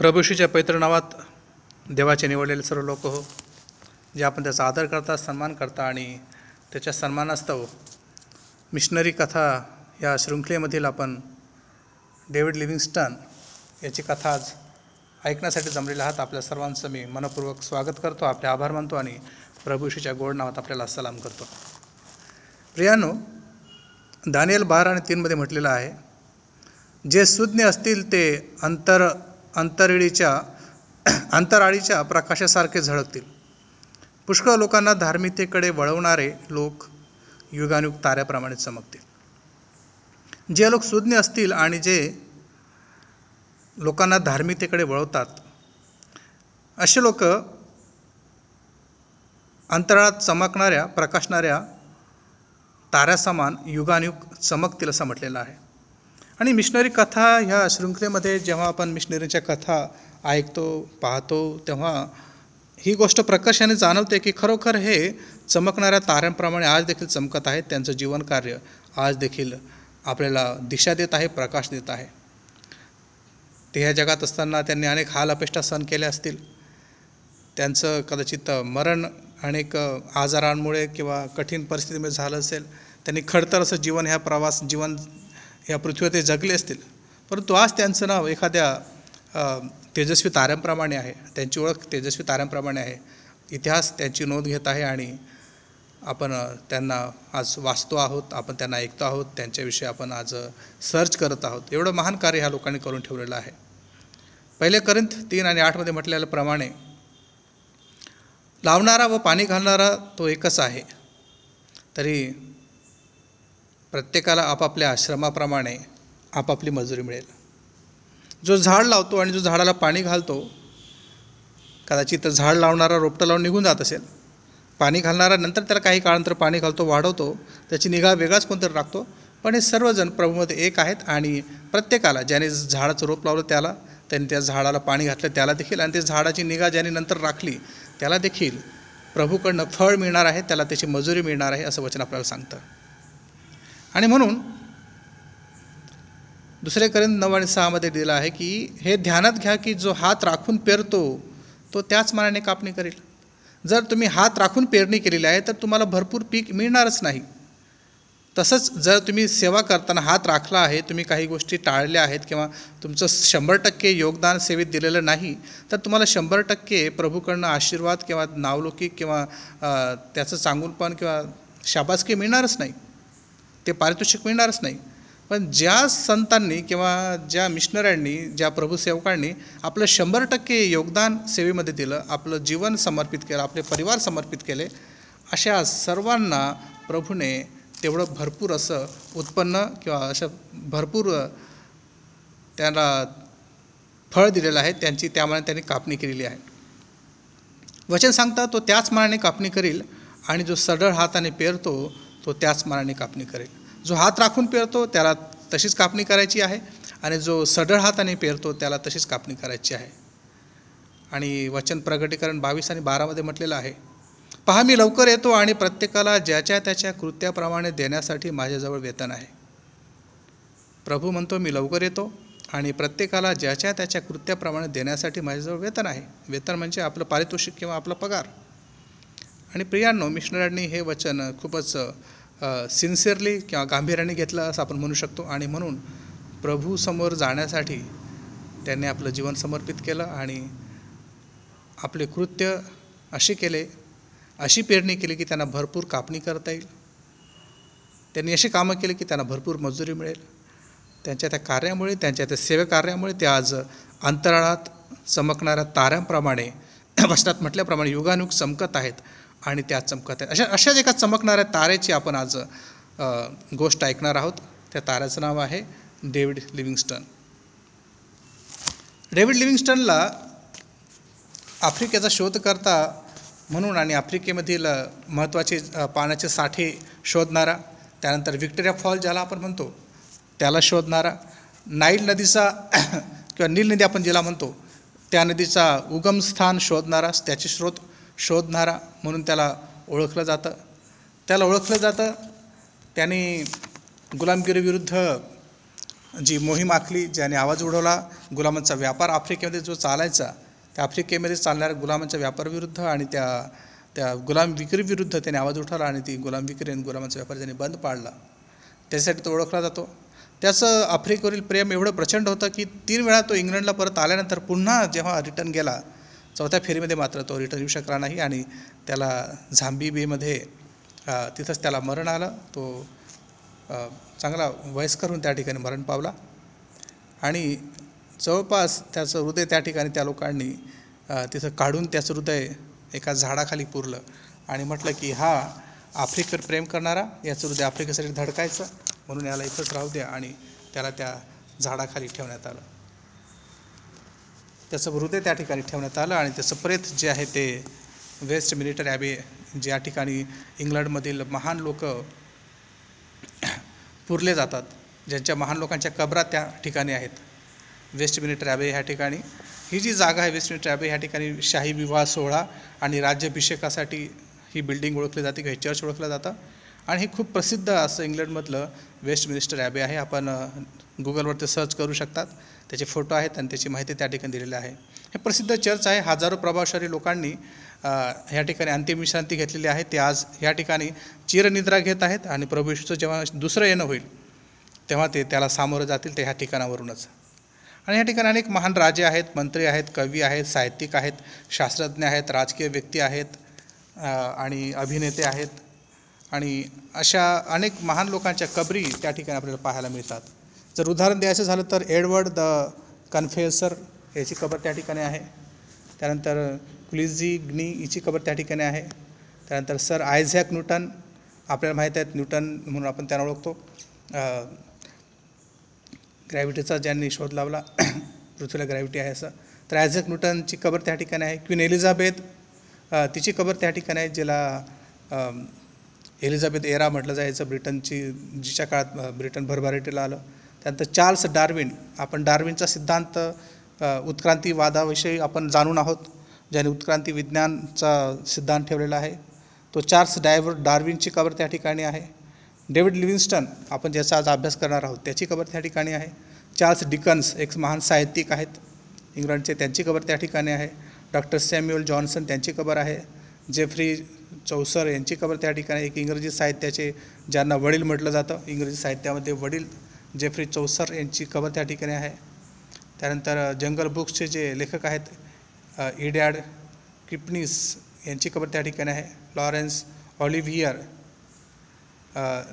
प्रभूशीच्या पवित्र नावात देवाचे निवडलेले सर्व लोक हो जे आपण त्याचा आदर करता सन्मान करता आणि त्याच्या सन्मानास्तव मिशनरी कथा या शृंखलेमधील आपण डेव्हिड लिव्हिंगस्टन याची कथा आज ऐकण्यासाठी जमलेले आहात. आपल्या सर्वांचं मी मनपूर्वक स्वागत करतो आपले आभार मानतो आणि प्रभूशीच्या गोड नावात आपल्याला सलाम करतो. प्रियानो दानियल बारा आणि तीनमध्ये म्हटलेलं आहे जे सुज्ञ असतील ते अंतर अंतरिळीच्या अंतराळीच्या प्रकाशासारखे झळकतील. पुष्कळ लोकांना धार्मिकतेकडे वळवणारे लोक युगानुग ताऱ्याप्रमाणे चमकतील. जे लोक सुज्ञ असतील आणि जे लोकांना धार्मिकतेकडे वळवतात असे लोक अंतराळात चमकणाऱ्या प्रकाशणाऱ्या ताऱ्यासमान युगानुग चमकतील असं म्हटलेलं आहे. आणि मिशनरी कथा ह्या शृंखलेमध्ये जेव्हा आपण मिशनरीच्या कथा ऐकतो पाहतो तेव्हा ही गोष्ट प्रकर्षाने जाणवते की खरोखर हे चमकणाऱ्या ताऱ्यांप्रमाणे आज देखील चमकत आहेत त्यांचं जीवनकार्य आज देखील आपल्याला दिशा देत आहे प्रकाश देत आहे. ते ह्या जगात असताना त्यांनी अनेक हाल अपेष्टा सहन केल्या असतील. त्यांचं कदाचित मरण अनेक आजारांमुळे किंवा कठीण परिस्थितीमुळे झालं असेल. त्यांनी खडतर असं जीवन ह्या प्रवास जीवन ह्या पृथ्वीवर ते जगले असतील. परंतु आज त्यांचं नाव एखाद्या तेजस्वी ताऱ्यांप्रमाणे आहे. त्यांची ओळख तेजस्वी ताऱ्यांप्रमाणे आहे. इतिहास त्यांची नोंद घेत आहे आणि आपण त्यांना आज वाचतो आहोत आपण त्यांना ऐकतो आहोत त्यांच्याविषयी आपण आज सर्च करत आहोत. एवढं महान कार्य ह्या लोकांनी करून ठेवलेलं आहे. पहिले करिंथ तीन आणि आठमध्ये म्हटलेल्याप्रमाणे लावणारा व पाणी घालणारा तो एकच आहे. तरी प्रत्येकाला आपापल्या आश्रमाप्रमाणे आपापली मजुरी मिळेल. जो झाड लावतो आणि जो झाडाला पाणी घालतो कदाचित झाड लावणारा रोपटं लावून निघून जात असेल. पाणी घालणारा नंतर त्याला काही काळानंतर पाणी घालतो वाढवतो त्याची निगा वेगळाच कोणतरी राखतो. पण हे सर्वजण प्रभूमध्ये एक आहेत आणि प्रत्येकाला ज्याने झाडाचं रोप लावलं त्याला त्याने त्या झाडाला पाणी घातलं त्याला देखील आणि ते झाडाची निगा ज्याने नंतर राखली त्याला देखील प्रभूकडनं फळ मिळणार आहे त्याला त्याची मजुरी मिळणार आहे असं वचन आपल्याला सांगतं. आणि म्हणून दुसरे करेन नऊ आणि सहामध्ये दिलं आहे की हे ध्यानात घ्या की जो हात राखून पेरतो तो त्याच मानाने कापणी करेल. जर तुम्ही हात राखून पेरणी केलेली आहे तर तुम्हाला भरपूर पीक मिळणारच नाही. तसंच जर तुम्ही सेवा करताना हात राखला आहे तुम्ही काही गोष्टी टाळल्या आहेत किंवा तुमचं शंभर टक्के योगदान सेवेत दिलेलं नाही तर तुम्हाला शंभर टक्के प्रभूकडनं आशीर्वाद किंवा नावलौकिक किंवा त्याचं चांगुलपण किंवा शाबासकी मिळणारच नाही. ते पारितोषिक मिळणारच नाही. पण ज्या संतांनी किंवा ज्या मिशनऱ्यांनी ज्या प्रभूसेवकांनी आपलं शंभर टक्के योगदान सेवेमध्ये दिलं आपलं जीवन समर्पित केलं आपले परिवार समर्पित केले अशा सर्वांना प्रभूने तेवढं भरपूर असं उत्पन्न किंवा असं भरपूर त्यांना फळ दिलेलं आहे त्यांची त्यामाने त्यांनी कापणी केलेली आहे. वचन सांगता तो त्याच मानाने कापणी करील आणि जो सढळ हाताने पेरतो तो त्याच मानाने कापणी करेल. जो हात राखून पेरतो त्याला तशीच कापणी करायची आहे आणि जो सढळ हाताने पेरतो त्याला तशीच कापणी करायची आहे. आणि वचन प्रगटीकरण बावीस आणि बारामध्ये म्हटलेलं आहे पहा मी लवकर येतो आणि प्रत्येकाला ज्याच्या त्याच्या कृत्याप्रमाणे देण्यासाठी माझ्याजवळ वेतन आहे. प्रभू म्हणतो मी लवकर येतो आणि प्रत्येकाला ज्याच्या त्याच्या कृत्याप्रमाणे देण्यासाठी माझ्याजवळ वेतन आहे. वेतन म्हणजे आपलं पारितोषिक किंवा आपला पगार. आणि प्रियांनो मिशनरांनी हे वचन खूपच सिन्सिअरली किंवा गांभीर्याने घेतलं असं आपण म्हणू शकतो. आणि म्हणून प्रभूसमोर जाण्यासाठी त्यांनी आपलं जीवन समर्पित केलं आणि आपले कृत्य असे केले अशी पेरणी केली की त्यांना भरपूर कापणी करता येईल. त्यांनी अशी कामं केली की त्यांना भरपूर मजुरी मिळेल. त्यांच्या त्या कार्यामुळे त्यांच्या त्या सेवेकार्यामुळे ते आज अंतराळात चमकणाऱ्या ताऱ्यांप्रमाणे वचनात म्हटल्याप्रमाणे युगानुग चमकत आहेत. आणि त्या चमकत आहेत. अशा अशाच एका चमकणाऱ्या तारेची आपण आज गोष्ट ऐकणार आहोत. त्या ताऱ्याचं नाव आहे डेव्हिड लिव्हिंगस्टन. डेव्हिड लिव्हिंगस्टनला आफ्रिकेचा शोधकर्ता म्हणून आणि आफ्रिकेमधील महत्त्वाचे पाण्याचे साठे शोधणारा त्यानंतर व्हिक्टोरिया फॉल ज्याला आपण म्हणतो त्याला शोधणारा नाईल नदीचा किंवा नील नदी आपण ज्याला म्हणतो त्या नदीचा उगमस्थान शोधणारा त्याचे स्रोत शोधणारा म्हणून त्याला ओळखलं जातं. त्याला ओळखलं जातं. त्याने गुलामगिरीविरुद्ध जी मोहीम आखली ज्याने आवाज उडवला गुलामांचा व्यापार आफ्रिकेमध्ये जो चालायचा त्या आफ्रिकेमध्ये चालणाऱ्या गुलामांच्या व्यापाराविरुद्ध आणि त्या त्या गुलाम विक्रीविरुद्ध त्याने आवाज उठवला आणि ती गुलाम विक्री आणि गुलामांचा व्यापार त्याने बंद पाडला. त्यासाठी तो ओळखला जातो. त्याचं आफ्रिकेवरील प्रेम एवढं प्रचंड होतं की तीन वेळा तो इंग्लंडला परत आल्यानंतर पुन्हा जेव्हा रिटर्न गेला चौथ्या फेरीमध्ये मात्र तो रिटर्न येऊ शकला नाही आणि त्याला झांबी बेमध्ये तिथंच त्याला मरण आलं. तो चांगला वयस्कर होऊन त्या ठिकाणी मरण पावला. आणि जवळपास त्याचं हृदय त्या ठिकाणी त्या लोकांनी तिथं काढून त्याचं हृदय एका झाडाखाली पुरलं. आणि म्हटलं की हा आफ्रिकेवर प्रेम करणारा याचं हृदय आफ्रिकेसाठी धडकायचं म्हणून याला इथंच राहू द्या आणि त्याला त्या झाडाखाली ठेवण्यात आलं. त्याचं हृदय त्या ठिकाणी ठेवण्यात आलं आणि त्याचं प्रेत जे आहे ते वेस्ट मिलिटरी ॲबे ज्या ठिकाणी इंग्लंडमधील महान लोक पुरले जातात ज्यांच्या महान लोकांच्या कबरा त्या ठिकाणी आहेत. वेस्ट मिनिट ॲबे ह्या ठिकाणी. ही जी जागा आहे वेस्ट मिनिट ॲबे ह्या ठिकाणी शाही विवाह सोहळा आणि राज्याभिषेकासाठी ही बिल्डिंग ओळखली जाते किंवा हे चर्च ओळखलं जातं. आणि हे खूप प्रसिद्ध असं इंग्लंडमधलं वेस्ट मिनिस्टर ॲबे आहे. आपण गुगलवरती सर्च करू शकतात. त्याचे फोटो आहेत आणि त्याची माहिती त्या ठिकाणी दिलेली आहे. हे प्रसिद्ध चर्च आहे. हजारो प्रभावशाली लोकांनी ह्या ठिकाणी अंतिम विश्रांती घेतलेली आहे. ते आज ह्या ठिकाणी चिरनिद्रा घेत आहेत आणि प्रभू येशूचं जेव्हा दुसरं येणं होईल तेव्हा ते त्याला सामोरं जातील ते ह्या ठिकाणावरूनच. आणि या ठिकाणी अनेक महान राजे आहेत मंत्री आहेत कवी आहेत साहित्यिक आहेत शास्त्रज्ञ आहेत राजकीय व्यक्ती आहेत आणि अभिनेते आहेत. आणि अशा अनेक महान लोकांच्या कबरी त्या ठिकाणी आपल्याला पाहायला मिळतात. जर उदाहरण द्यायचं झालं तर एडवर्ड द कन्फेसर याची कबर त्या ठिकाणी आहे. त्यानंतर क्लिझी ग्नी हिची कबर त्या ठिकाणी आहे. त्यानंतर सर आयझॅक न्यूटन आपल्याला माहीत आहेत न्यूटन म्हणून आपण त्यांना ओळखतो. ग्रॅव्हिटीचा ज्यांनी शोध लावला पृथ्वीला ग्रॅव्हिटी आहे असं. तर आयझॅक न्यूटनची कबर त्या ठिकाणी आहे. क्वीन एलिझाबेथ तिची कबर त्या ठिकाणी आहे जिला एलिझाबेथ एरा म्हटलं जायचं ब्रिटनची जिच्या काळात ब्रिटन भरभराटीला आलं. त्यानंतर चार्ल्स डार्विन आपण डार्विनचा सिद्धांत उत्क्रांतीवादाविषयी आपण जाणून आहोत ज्याने उत्क्रांती विज्ञानचा सिद्धांत ठेवलेला आहे. तो चार्ल्स डायव्हर डार्विनची कबर त्या ठिकाणी आहे. डेव्हिड लिव्हिंग्स्टन आपण ज्याचा आज अभ्यास करणार आहोत त्याची कबर त्या ठिकाणी आहे. चार्ल्स डिकन्स एक महान साहित्यिक आहेत. इंग्लंडचे त्यांची कबर त्या ठिकाणी आहे. डॉक्टर सॅम्युअल जॉन्सन त्यांची कबर आहे. जेफ्री चौसर यांची कबर त्या ठिकाणी एक इंग्रजी साहित्याचे ज्यांना वडील म्हटलं जातं इंग्रजी साहित्यामध्ये वडील जेफ्री चौसर यांची कबर त्या ठिकाणी आहे. त्यानंतर जंगल बुक्सचे जे लेखक आहेत इडॅड किपनीस यांची कबर त्या ठिकाणी आहे. लॉरेन्स ऑलिव्हियर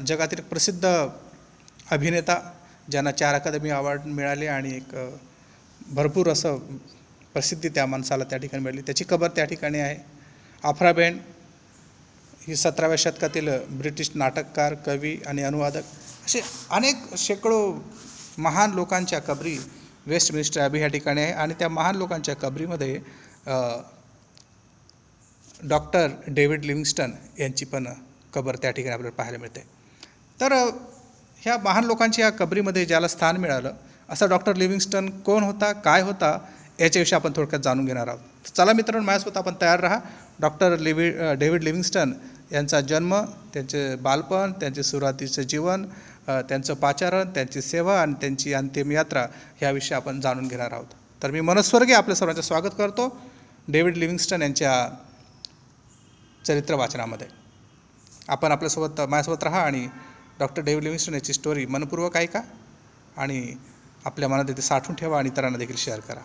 जगातील एक प्रसिद्ध अभिनेता ज्यांना चार अकादमी अवॉर्ड मिळाले आणि एक भरपूर असं प्रसिद्धी त्या माणसाला त्या ठिकाणी मिळाली. त्याची कबर त्या ठिकाणी आहे. आफराबेन ही सतराव्या शतकातील ब्रिटिश नाटककार कवी आणि अनुवादक असे अनेक शेकडो महान लोकांच्या कबरी वेस्ट मिनिस्टर अबी ह्या ठिकाणी आहे आणि त्या महान लोकांच्या कबरीमध्ये डॉक्टर डेव्हिड लिव्हिंग्स्टन यांची पण कबर त्या ठिकाणी आपल्याला पाहायला मिळते. तर ह्या महान लोकांच्या या कबरीमध्ये ज्याला स्थान मिळालं असा डॉक्टर लिव्हिंग्स्टन कोण होता काय होता याच्याविषयी आपण थोडक्यात जाणून घेणार आहोत. चला मित्रांनो माझ्यासोबत आपण तयार राहा. डॉक्टर लिव्हि डेव्हिड लिव्हिंग्स्टन यांचा जन्म त्यांचे बालपण त्यांचे सुरुवातीचं जीवन त्यांचं पाचारण त्यांची सेवा आणि त्यांची अंतिम यात्रा ह्याविषयी आपण जाणून घेणार आहोत. तर मी मनस्वर्गीय आपल्या सर्वांचं स्वागत करतो डेव्हिड लिव्हिंग्स्टन यांच्या चरित्र वाचनामध्ये आपण आपल्यासोबत माझ्यासोबत राहा आणि डॉक्टर डेव्हिड लिव्हिंग्स्टन याची स्टोरी मनपूर्वक ऐका आणि आपल्या मनात ते साठवून ठेवा आणि इतरांना देखील शेअर करा.